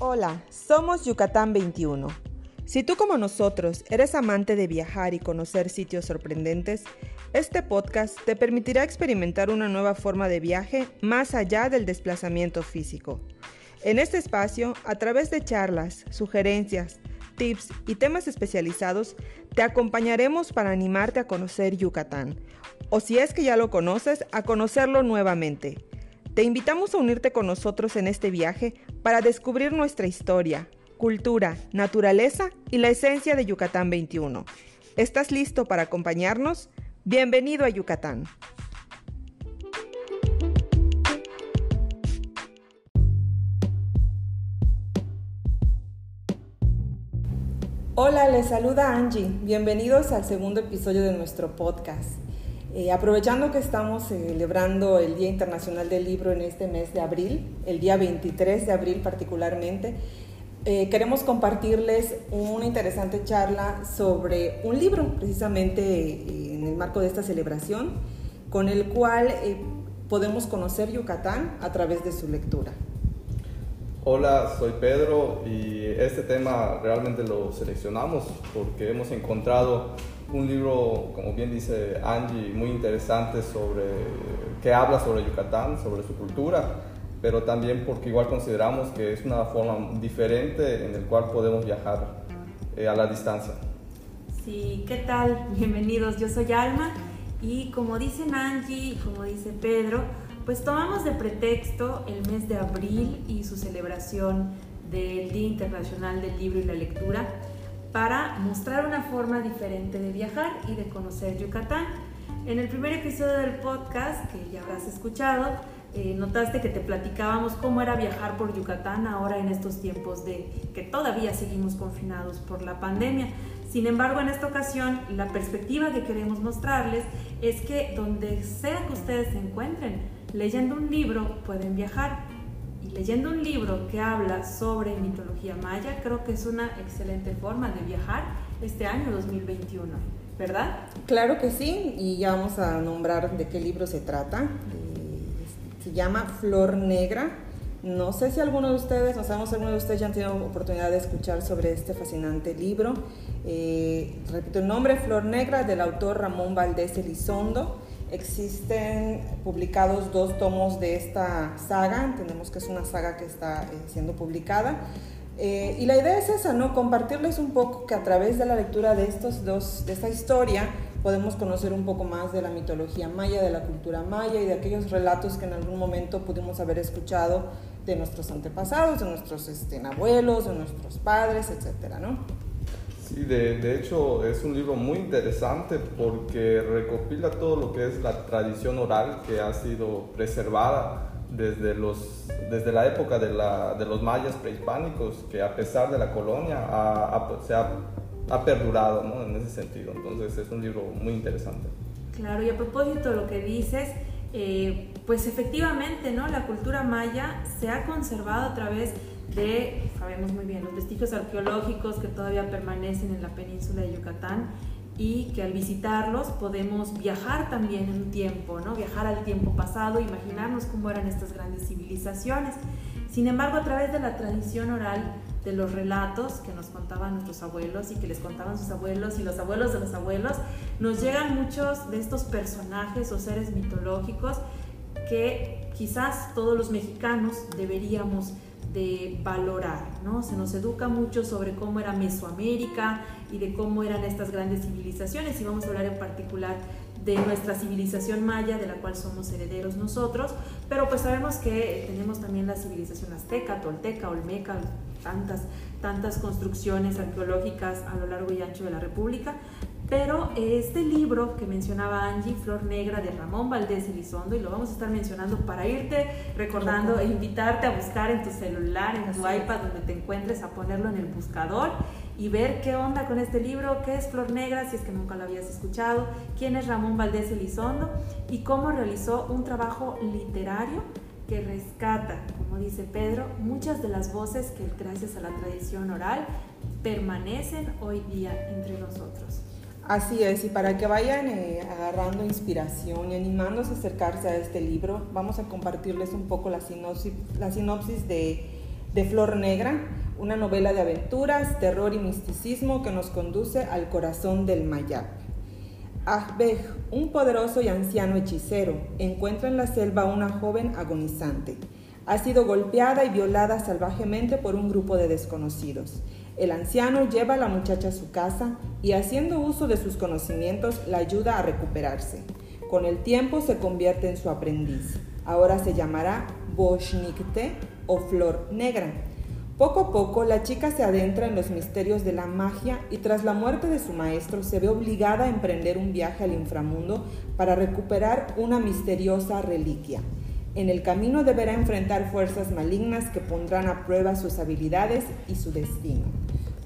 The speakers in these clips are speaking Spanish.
Hola, somos Yucatán 21. Si tú como nosotros eres amante de viajar y conocer sitios sorprendentes, este podcast te permitirá experimentar una nueva forma de viaje más allá del desplazamiento físico. En este espacio, a través de charlas, sugerencias, tips y temas especializados, te acompañaremos para animarte a conocer Yucatán, o si es que ya lo conoces, a conocerlo nuevamente. Te invitamos a unirte con nosotros en este viaje para descubrir nuestra historia, cultura, naturaleza y la esencia de Yucatán 21. ¿Estás listo para acompañarnos? Bienvenido a Yucatán. Hola, les saluda Angie. Bienvenidos al segundo episodio de nuestro podcast. Eh, aprovechando que estamos celebrando el Día Internacional del Libro en este mes de abril, el día 23 de abril particularmente, eh, queremos compartirles una interesante charla sobre un libro, precisamente eh, en el marco de esta celebración, con el cual podemos conocer Yucatán a través de su lectura. Hola, soy Pedro y este tema realmente lo seleccionamos porque hemos encontrado un libro, como bien dice Angie, muy interesante sobre que habla sobre Yucatán, sobre su cultura, pero también porque igual consideramos que es una forma diferente en el cual podemos viajar eh, a la distancia. Sí, ¿qué tal? Bienvenidos, yo soy Alma y como dicen Angie y como dice Pedro, pues tomamos de pretexto el mes de abril y su celebración del Día Internacional del Libro y la Lectura para mostrar una forma diferente de viajar y de conocer Yucatán. En el primer episodio del podcast, que ya habrás escuchado, eh, notaste que te platicábamos cómo era viajar por Yucatán ahora en estos tiempos de que todavía seguimos confinados por la pandemia. Sin embargo, en esta ocasión, la perspectiva que queremos mostrarles es que donde sea que ustedes se encuentren, leyendo un libro pueden viajar. Leyendo un libro que habla sobre mitología maya, creo que es una excelente forma de viajar este año 2021, ¿verdad? Claro que sí, y ya vamos a nombrar de qué libro se trata. Eh, se llama Flor Negra. No sé si alguno de ustedes, no sabemos si alguno de ustedes ya han tenido oportunidad de escuchar sobre este fascinante libro. Eh, repito el nombre, Flor Negra, del autor Ramón Valdés Elizondo. Existen publicados dos tomos de esta saga, entendemos que es una saga que está eh, siendo publicada. Eh, y la idea es esa, ¿no? Compartirles un poco que a través de la lectura de estos dos, de esta historia, podemos conocer un poco más de la mitología maya, de la cultura maya y de aquellos relatos que en algún momento pudimos haber escuchado de nuestros antepasados, de nuestros este, abuelos, de nuestros padres, etcétera, ¿no? Sí, de, hecho es un libro muy interesante porque recopila todo lo que es la tradición oral que ha sido preservada desde, los, desde la época de, la, de los mayas prehispánicos, que a pesar de la colonia se ha, ha perdurado ¿no? en ese sentido. Entonces es un libro muy interesante. Claro, y a propósito de lo que dices, eh, pues efectivamente, ¿no? La cultura maya se ha conservado a través de, sabemos muy bien, los vestigios arqueológicos que todavía permanecen en la península de Yucatán y que al visitarlos podemos viajar también en un tiempo, ¿no? Viajar al tiempo pasado, imaginarnos cómo eran estas grandes civilizaciones. Sin embargo, a través de la tradición oral, de los relatos que nos contaban nuestros abuelos y que les contaban sus abuelos y los abuelos de los abuelos, nos llegan muchos de estos personajes o seres mitológicos que quizás todos los mexicanos deberíamos de valorar, ¿no? Se nos educa mucho sobre cómo era Mesoamérica y de cómo eran estas grandes civilizaciones y vamos a hablar en particular de nuestra civilización maya, de la cual somos herederos nosotros, pero pues sabemos que tenemos también la civilización azteca, tolteca, olmeca, tantas, tantas construcciones arqueológicas a lo largo y ancho de la República, pero este libro que mencionaba Angie, Flor Negra, de Ramón Valdés Elizondo, y lo vamos a estar mencionando para irte recordando e invitarte a buscar en tu celular, en tu iPad, donde te encuentres, a ponerlo en el buscador y ver qué onda con este libro, qué es Flor Negra, si es que nunca lo habías escuchado, quién es Ramón Valdés Elizondo y cómo realizó un trabajo literario que rescata, como dice Pedro, muchas de las voces que gracias a la tradición oral permanecen hoy día entre nosotros. Así es, y para que vayan eh, agarrando inspiración y animándose a acercarse a este libro, vamos a compartirles un poco la sinopsis, la sinopsis de de Flor Negra, una novela de aventuras, terror y misticismo que nos conduce al corazón del Mayab. Ahbej, un poderoso y anciano hechicero, encuentra en la selva una joven agonizante. Ha sido golpeada y violada salvajemente por un grupo de desconocidos. El anciano lleva a la muchacha a su casa y haciendo uso de sus conocimientos la ayuda a recuperarse. Con el tiempo se convierte en su aprendiz. Ahora se llamará Boshnikte o Flor Negra. Poco a poco la chica se adentra en los misterios de la magia y tras la muerte de su maestro se ve obligada a emprender un viaje al inframundo para recuperar una misteriosa reliquia. En el camino deberá enfrentar fuerzas malignas que pondrán a prueba sus habilidades y su destino.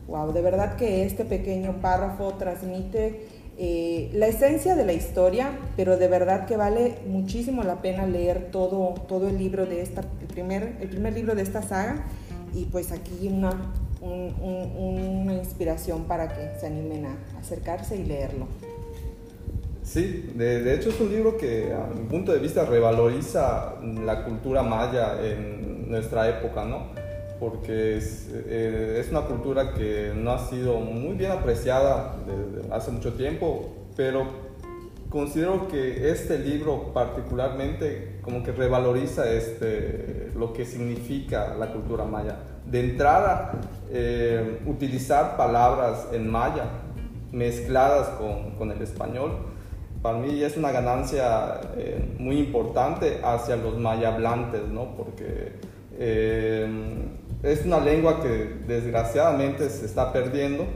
Wow, de verdad que este pequeño párrafo transmite eh, la esencia de la historia, pero de verdad que vale muchísimo la pena leer todo, todo el libro de esta, el primer, el primer libro de esta saga y pues aquí una, una inspiración para que se animen a acercarse y leerlo. Sí, de, de, hecho es un libro que a mi punto de vista revaloriza la cultura maya en nuestra época, ¿no? Porque es, eh, es una cultura que no ha sido muy bien apreciada desde hace mucho tiempo, pero considero que este libro particularmente como que revaloriza este, lo que significa la cultura maya. De entrada, eh, utilizar palabras en maya mezcladas con, con, el español, para mí es una ganancia eh, muy importante hacia los maya hablantes, ¿no? porque eh, es una lengua que desgraciadamente se está perdiendo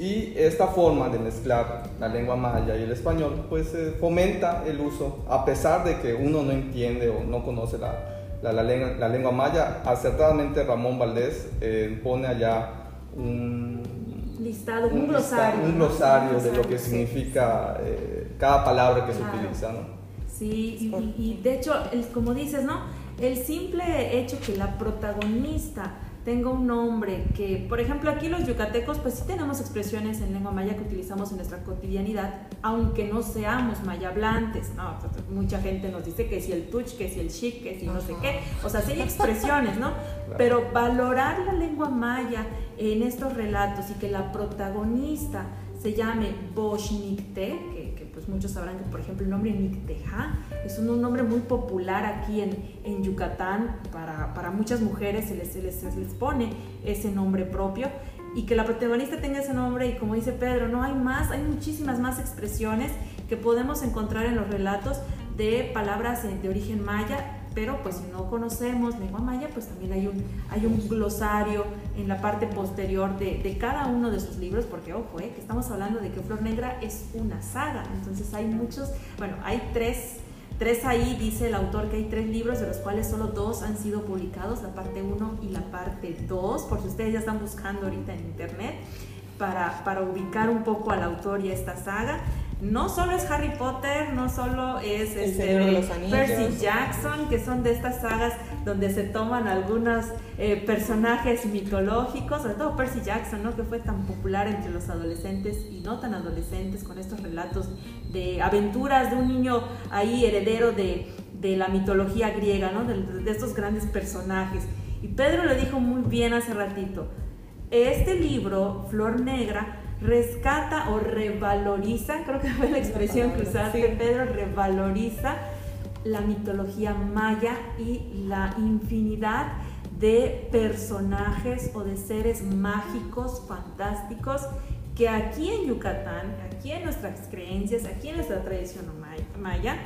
y esta forma de mezclar la lengua maya y el español, pues eh, fomenta el uso, a pesar de que uno no entiende o no conoce la, la, la, lengua, la lengua, maya. Acertadamente Ramón Valdés eh, pone allá un listado, un, un glosario. Un glosario de lo que significa eh, cada palabra que claro. se utiliza, ¿no? Sí, y, y, de hecho, el, como dices, ¿no? El simple hecho que la protagonista tenga un nombre que, por ejemplo, aquí los yucatecos, pues sí tenemos expresiones en lengua maya que utilizamos en nuestra cotidianidad, aunque no seamos maya hablantes, ¿no? Mucha gente nos dice que si el tuch, que si el chic, que si no sé qué, o sea, sí hay expresiones, ¿no? Pero valorar la lengua maya en estos relatos y que la protagonista se llame Boshnikte, pues muchos sabrán que por ejemplo el nombre Nicteja es un, nombre muy popular aquí en, en Yucatán, para, para, muchas mujeres se les, se, les, se les pone ese nombre propio. Y que la protagonista tenga ese nombre y como dice Pedro, no hay más, hay muchísimas más expresiones que podemos encontrar en los relatos de palabras de origen maya pero pues si no conocemos lengua maya, pues también hay un, hay un glosario en la parte posterior de, de cada uno de sus libros, porque ojo, eh, que estamos hablando de que Flor Negra es una saga, entonces hay muchos, bueno, hay tres, tres ahí, dice el autor que hay tres libros, de los cuales solo dos han sido publicados, la parte 1 y la parte 2, por si ustedes ya están buscando ahorita en internet, para, para ubicar un poco al autor y a esta saga no solo es Harry Potter, no solo es este, Percy Jackson, que son de estas sagas donde se toman algunos eh, personajes mitológicos, sobre todo Percy Jackson, ¿no? que fue tan popular entre los adolescentes y no tan adolescentes con estos relatos de aventuras de un niño ahí heredero de, de la mitología griega, ¿no? de, de estos grandes personajes. Y Pedro lo dijo muy bien hace ratito, este libro, Flor Negra, rescata o revaloriza, creo que fue la expresión que usaste, sí. Pedro, revaloriza la mitología maya y la infinidad de personajes o de seres mágicos, fantásticos, que aquí en Yucatán, aquí en nuestras creencias, aquí en nuestra tradición maya,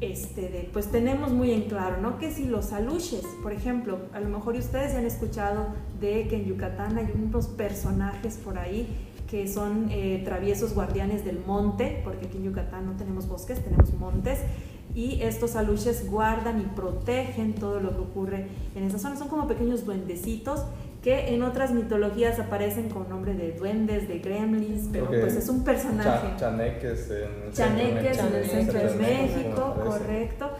este, de, pues tenemos muy en claro, ¿no? Que si los aluches, por ejemplo, a lo mejor ustedes ya han escuchado de que en Yucatán hay unos personajes por ahí que son eh, traviesos guardianes del monte, porque aquí en Yucatán no tenemos bosques, tenemos montes, y estos aluches guardan y protegen todo lo que ocurre en esa zona. Son como pequeños duendecitos que en otras mitologías aparecen con nombre de duendes, de gremlins, pero okay. pues es un personaje. Cha chaneques en el chaneques centro en el centro de México, México correcto.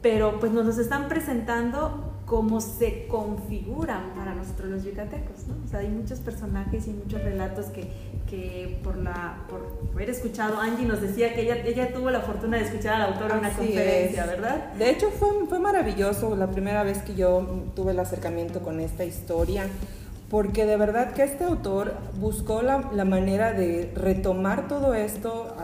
Pero pues nos los están presentando cómo se configuran para nosotros los yucatecos, ¿no? O sea, hay muchos personajes y muchos relatos que, que por, la, por haber escuchado, Angie nos decía que ella, ella tuvo la fortuna de escuchar al autor en una conferencia, ¿verdad? De hecho, fue, fue maravilloso la primera vez que yo tuve el acercamiento con esta historia porque de verdad que este autor buscó la, la manera de retomar todo esto,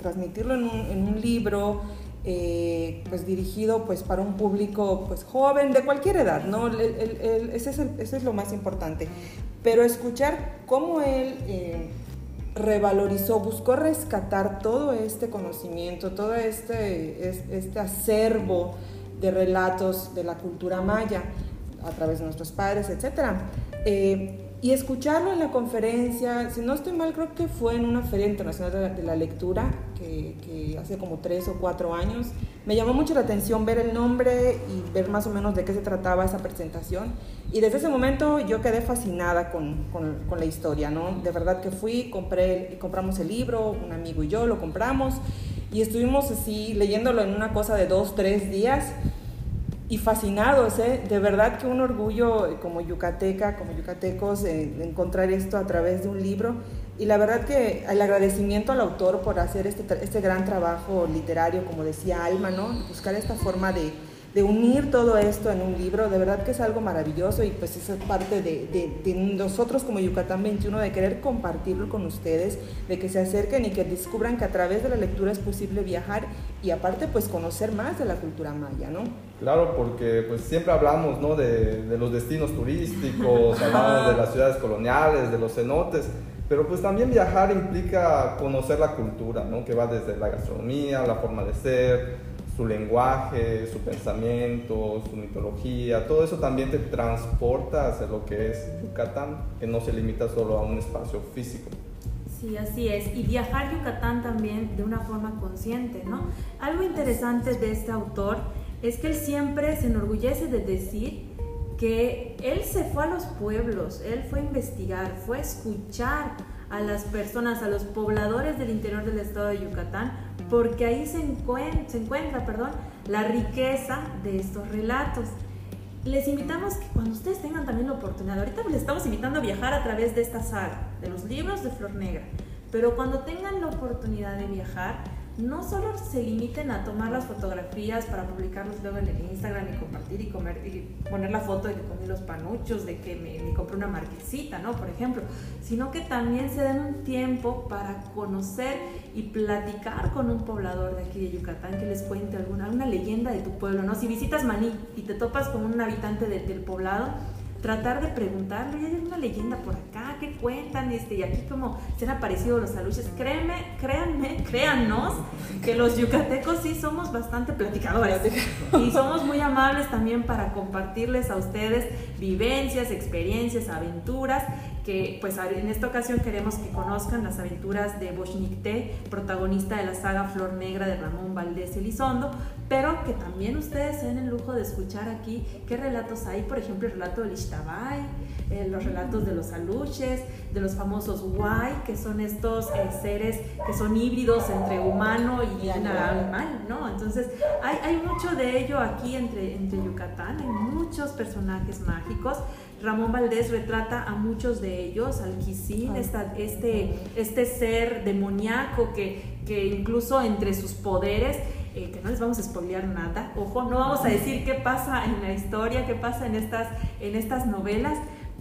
transmitirlo en un, en un libro, eh, pues dirigido pues para un público pues joven de cualquier edad no es ese, es lo más importante. Pero escuchar cómo él eh, revalorizó buscó rescatar todo este conocimiento todo este este acervo de relatos de la cultura maya a través de nuestros padres eh, y escucharlo en la conferencia, si no estoy mal, creo que fue en una feria internacional de la, lectura, que, hace como tres o cuatro años. Me llamó mucho la atención ver el nombre y ver más o menos de qué se trataba esa presentación. Y desde ese momento yo quedé fascinada con, con, con la historia, ¿no? De verdad que fui, compré, compramos el libro, un amigo y yo lo compramos y estuvimos así leyéndolo en una cosa de dos, tres días y fascinados, ¿eh? de verdad que un orgullo como yucateca, como yucatecos, encontrar esto a través de un libro y la verdad que el agradecimiento al autor por hacer este, este gran trabajo literario, como decía Alma, ¿no? buscar esta forma de, de unir todo esto en un libro, de verdad que es algo maravilloso y pues es parte de, de, nosotros como Yucatán 21, de querer compartirlo con ustedes, de que se acerquen y que descubran que a través de la lectura es posible viajar y aparte pues conocer más de la cultura maya, ¿no? Claro, porque pues siempre hablamos, ¿no? De, de los destinos turísticos, hablamos de las ciudades coloniales, de los cenotes, pero pues también viajar implica conocer la cultura, ¿no? Que va desde la gastronomía, la forma de ser, su lenguaje, su pensamiento, su mitología, todo eso también te transporta hacia lo que es Yucatán, que no se limita solo a un espacio físico. Sí, así es. Y viajar Yucatán también de una forma consciente, ¿no? Algo interesante de este autor es que él siempre se enorgullece de decir que él se fue a los pueblos, él fue a investigar, fue a escuchar a las personas, a los pobladores del interior del estado de Yucatán, porque ahí se encuentra, perdón, la riqueza de estos relatos. Les invitamos que cuando ustedes tengan también la oportunidad, ahorita les estamos invitando a viajar a través de esta saga, de los libros de Flor Negra, pero cuando tengan la oportunidad de viajar, no solo se limiten a tomar las fotografías para publicarlos luego en el Instagram y compartir y comer y poner la foto de que comí los panuchos, de que me, compré una marquesita, ¿no? Por ejemplo, sino que también se den un tiempo para conocer y platicar con un poblador de aquí de Yucatán que les cuente alguna una leyenda de tu pueblo, ¿no? Si visitas Maní y te topas con un habitante del poblado, tratar de preguntarle, hay una leyenda por acá, ¿qué cuentan? Este, y aquí como se han aparecido los aluches. Créanme, créanme, créannos que los yucatecos sí somos bastante platicadores y somos muy amables también para compartirles a ustedes vivencias, experiencias, aventuras que pues en esta ocasión queremos que conozcan las aventuras de Boschnicté, protagonista de la saga Flor Negra de Ramón Valdés Elizondo, pero que también ustedes den el lujo de escuchar aquí qué relatos hay, por ejemplo el relato del Ixtabay, eh, los relatos de los aluches, de los famosos Huay, que son estos eh, seres que son híbridos entre humano y animal, ¿no? Entonces hay, hay mucho de ello aquí entre, entre Yucatán, hay muchos personajes mágicos Ramón Valdés retrata a muchos de ellos, al Quisin, este, este ser demoníaco que, que incluso entre sus poderes eh, que no les vamos a spoilear nada. Ojo, no vamos a decir qué pasa en la historia, qué pasa en estas, en estas novelas,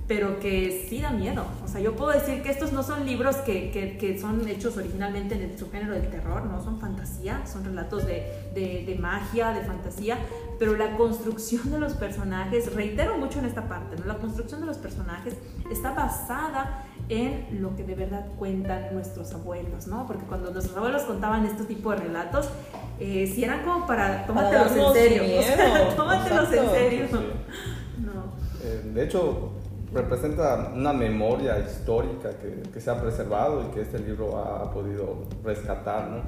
pero que sí da miedo. O sea, yo puedo decir que estos no son libros que, que, son hechos originalmente en el subgénero del terror, no son fantasía, son relatos de, de, de, magia, de fantasía, pero la construcción de los personajes, reitero mucho en esta parte, ¿no? la construcción de los personajes está basada en lo que de verdad cuentan nuestros abuelos, ¿no? Porque cuando nuestros abuelos contaban este tipo de relatos, eh, si eran como para, tómatelos en serio, tómatelos en serio. No. Eh, de hecho, representa una memoria histórica que, que, se ha preservado y que este libro ha podido rescatar. ¿no?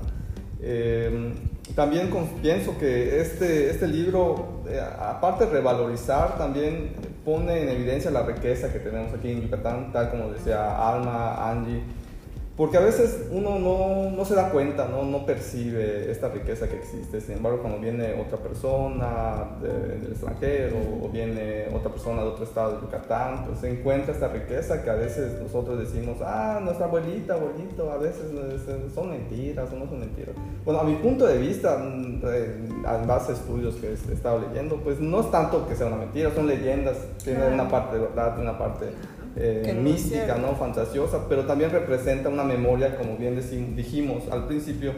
Eh, también pienso que este, este libro, eh, aparte de revalorizar, también pone en evidencia la riqueza que tenemos aquí en Yucatán, tal como decía Alma, Angie. Porque a veces uno no, no, se da cuenta, ¿no? no percibe esta riqueza que existe. Sin embargo, cuando viene otra persona del extranjero o viene otra persona de otro estado de Yucatán, pues se encuentra esta riqueza que a veces nosotros decimos, ah, nuestra abuelita, abuelito, a veces son mentiras o no son mentiras. Bueno, a mi punto de vista, mm, en base a estudios que he estado leyendo, pues no es tanto que sea una mentira, son leyendas, tienen una parte de verdad una parte eh, mística, ¿no? fantasiosa, pero también representa una memoria, como bien dijimos al principio,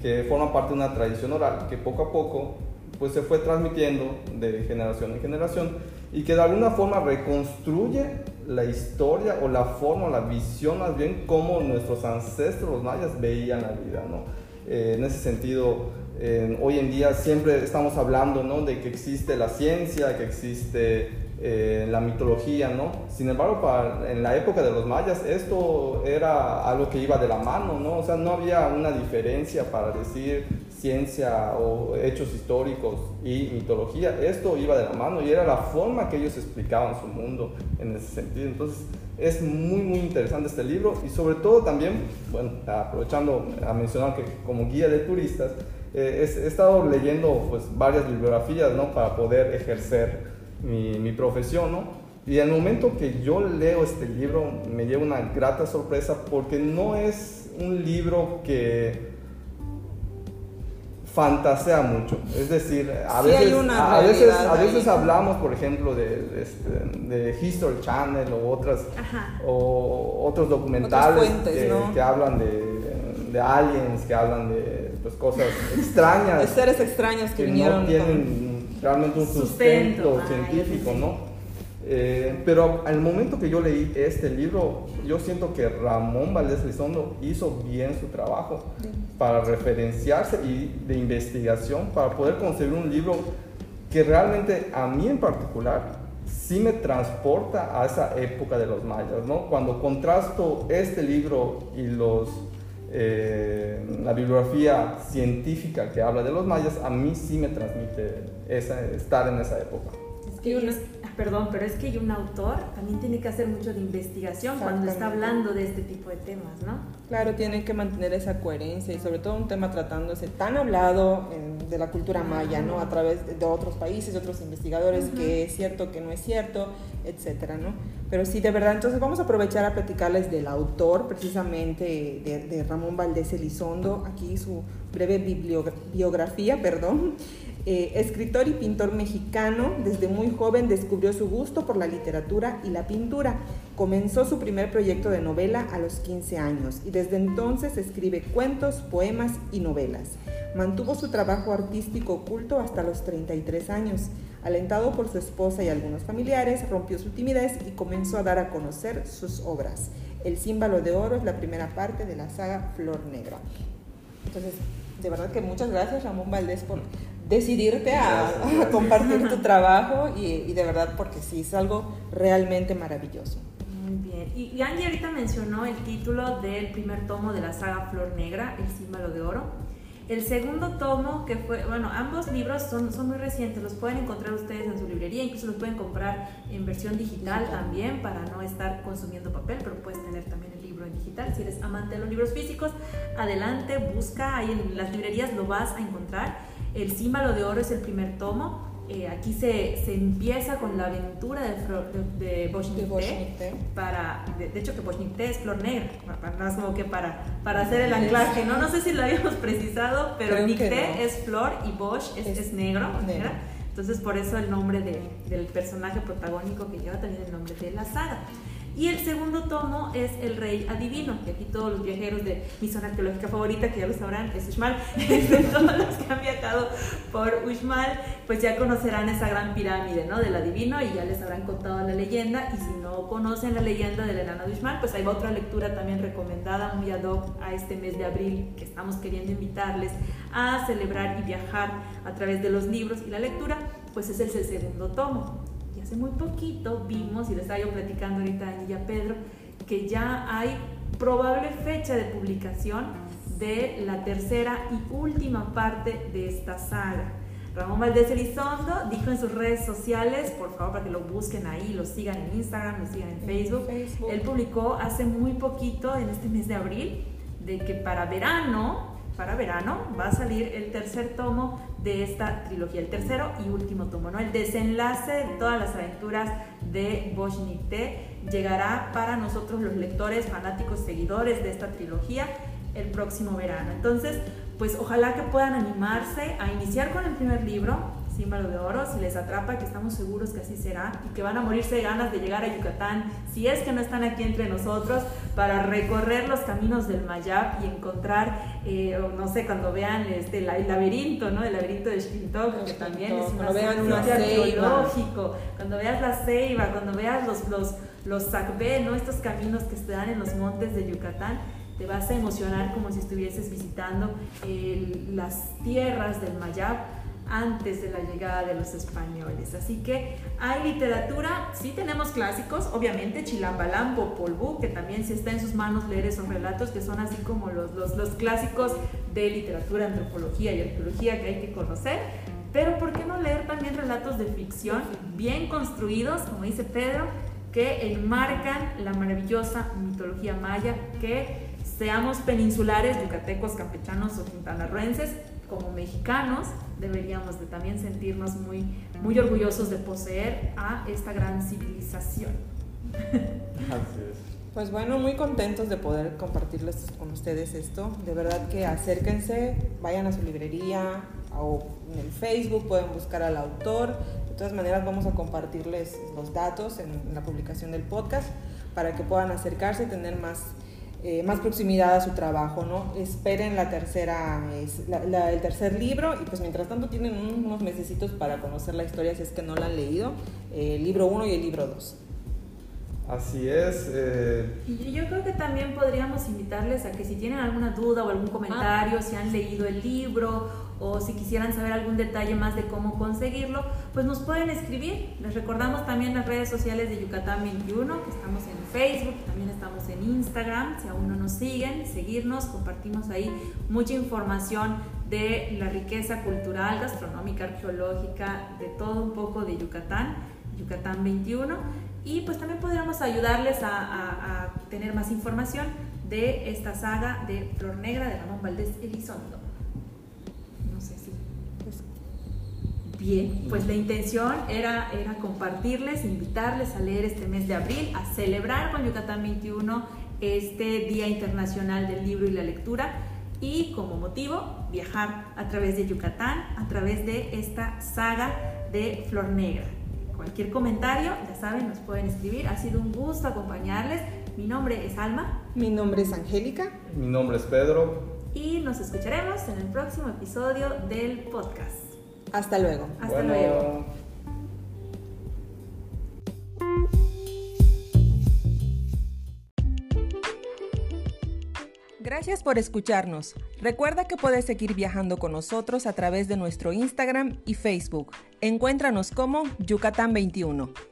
que forma parte de una tradición oral que poco a poco pues, se fue transmitiendo de generación en generación y que de alguna forma reconstruye la historia o la forma, la visión más bien, como nuestros ancestros, los mayas, veían la vida. ¿no? Eh, en ese sentido, hoy en día siempre estamos hablando ¿no? de que existe la ciencia, que existe eh, la mitología, ¿no? Sin embargo, para, en la época de los mayas esto era algo que iba de la mano, ¿no? O sea, no había una diferencia para decir ciencia o hechos históricos y mitología. Esto iba de la mano y era la forma que ellos explicaban su mundo en ese sentido. Entonces, es muy, muy interesante este libro y sobre todo también, bueno, aprovechando a mencionar que como guía de turistas, eh, he, he, estado leyendo pues varias bibliografías, ¿no? Para poder ejercer mi, mi profesión, ¿no? Y al momento que yo leo este libro me lleva una grata sorpresa porque no es un libro que fantasea mucho. Es decir, a, veces, a, veces, a veces hablamos, por ejemplo, de, este, de, History Channel o, otras, o otros documentales que, hablan de, de, aliens, que hablan de pues, cosas extrañas. de seres extraños que, vinieron. No tienen realmente un sustento, científico, ¿no? Eh, pero al momento que yo leí este libro, yo siento que Ramón Valdés Lizondo hizo bien su trabajo para referenciarse y de investigación para poder conseguir un libro que realmente a mí en particular sí me transporta a esa época de los mayas, ¿no? Cuando contrasto este libro y los eh, la bibliografía científica que habla de los mayas, a mí sí me transmite esa, estar en esa época. Es que perdón, pero es que un autor también tiene que hacer mucho de investigación cuando está hablando de este tipo de temas, ¿no? Claro, tiene que mantener esa coherencia y sobre todo un tema tratándose tan hablado de la cultura maya, ¿no? A través de otros países, de otros investigadores, que es cierto, que no es cierto, etcétera, ¿no? Pero sí, de verdad, entonces vamos a aprovechar a platicarles del autor, precisamente de, Ramón Valdés Elizondo, aquí su breve bibliografía, perdón. Eh, escritor y pintor mexicano, desde muy joven descubrió su gusto por la literatura y la pintura. Comenzó su primer proyecto de novela a los 15 años y desde entonces escribe cuentos, poemas y novelas. Mantuvo su trabajo artístico oculto hasta los 33 años. Alentado por su esposa y algunos familiares, rompió su timidez y comenzó a dar a conocer sus obras. El símbolo de oro es la primera parte de la saga Flor Negra. Entonces, de verdad que muchas gracias Ramón Valdés por decidirte a, compartir tu trabajo y, de verdad porque sí, es algo realmente maravilloso. Muy bien. Y, y Angie ahorita mencionó el título del primer tomo de la saga Flor Negra, El símbolo de oro. El segundo tomo, que fue, bueno, ambos libros son, son muy recientes, los pueden encontrar ustedes en su librería, incluso los pueden comprar en versión digital también para no estar consumiendo papel, pero puedes tener también el libro en digital. Si eres amante de los libros físicos, adelante, busca, ahí en las librerías lo vas a encontrar. El símbolo de oro es el primer tomo. Eh, aquí se, se, empieza con la aventura de, de, de para, de, hecho que Boschnicté es flor negra, más como que para, para hacer el anclaje, ¿no? No sé si lo habíamos precisado, pero Nicté es flor y Bosch es, es, negro, negra. Entonces por eso el nombre del personaje protagónico que lleva también el nombre de la saga. Y el segundo tomo es El Rey Adivino, que aquí todos los viajeros de mi zona arqueológica favorita, que ya lo sabrán, es Uxmal, todos los que han viajado por Uxmal, pues ya conocerán esa gran pirámide ¿no? del adivino y ya les habrán contado la leyenda. Y si no conocen la leyenda del enano de Uxmal, pues hay otra lectura también recomendada, muy ad hoc a este mes de abril, que estamos queriendo invitarles a celebrar y viajar a través de los libros y la lectura, pues es el segundo tomo hace muy poquito vimos, y les estaba yo platicando ahorita a ella Pedro, que ya hay probable fecha de publicación de la tercera y última parte de esta saga. Ramón Valdés Elizondo dijo en sus redes sociales, por favor, para que lo busquen ahí, lo sigan en Instagram, lo sigan en Facebook. Facebook. Él publicó hace muy poquito, en este mes de abril, de que para verano, para verano, va a salir el tercer tomo de esta trilogía, el tercero y último tomo, ¿no? El desenlace de todas las aventuras de Boschnikte llegará para nosotros los lectores, fanáticos, seguidores de esta trilogía el próximo verano. Entonces, pues ojalá que puedan animarse a iniciar con el primer libro, Símbolo de Oro, si les atrapa, que estamos seguros que así será, y que van a morirse de ganas de llegar a Yucatán, si es que no están aquí entre nosotros, para recorrer los caminos del Mayab y encontrar, eh, no sé, cuando vean este, la- el laberinto, ¿no? El laberinto de Xintok, que también es una Cuando vean una sitio arqueológico, cuando veas la ceiba, cuando veas los, los, los sacbé, ¿no? Estos caminos que se dan en los montes de Yucatán, te vas a emocionar como si estuvieses visitando el- las tierras del Mayab antes de la llegada de los españoles. Así que hay literatura, sí tenemos clásicos, obviamente Chilambalam, Popol Vuh, que también si está en sus manos leer esos relatos que son así como los, los, los clásicos de literatura, antropología y arqueología que hay que conocer. Pero ¿por qué no leer también relatos de ficción bien construidos, como dice Pedro, que enmarcan la maravillosa mitología maya, que seamos peninsulares, yucatecos, campechanos o quintanarroenses, como mexicanos, deberíamos de también sentirnos muy, muy orgullosos de poseer a esta gran civilización. Así es. Pues bueno, muy contentos de poder compartirles con ustedes esto. De verdad que acérquense, vayan a su librería o en el Facebook, pueden buscar al autor. De todas maneras vamos a compartirles los datos en, en la publicación del podcast para que puedan acercarse y tener más, eh, más proximidad a su trabajo. ¿no? Esperen la tercera, la- la- el tercer libro y pues mientras tanto tienen unos mesecitos para conocer la historia si es que no la han leído, eh, el libro 1 y el libro 2. Así es. eh, Y yo creo que también podríamos invitarles a que si tienen alguna duda o algún comentario, si han leído el libro o si quisieran saber algún detalle más de cómo conseguirlo, pues nos pueden escribir. Les recordamos también las redes sociales de Yucatán 21, que estamos en Facebook, también estamos en Instagram, si aún no nos siguen, seguirnos, compartimos ahí mucha información de la riqueza cultural, gastronómica, arqueológica, de todo un poco de Yucatán, Yucatán 21. Y pues también podríamos ayudarles a, a- a tener más información de esta saga de Flor Negra de Ramón Valdés Elizondo. No sé si. Pues, Bien, pues la intención era, era compartirles, invitarles a leer este mes de abril, a celebrar con Yucatán 21 este Día Internacional del Libro y la Lectura y como motivo viajar a través de Yucatán, a través de esta saga de Flor Negra. Cualquier comentario, ya saben, nos pueden escribir. Ha sido un gusto acompañarles. Mi nombre es Alma Mi nombre es Angélica. mi nombre es Pedro. y nos escucharemos en el próximo episodio del podcast. Hasta luego. Hasta Bueno, luego. Gracias por escucharnos. Recuerda que puedes seguir viajando con nosotros a través de nuestro Instagram y Facebook. Encuéntranos como Yucatán 21.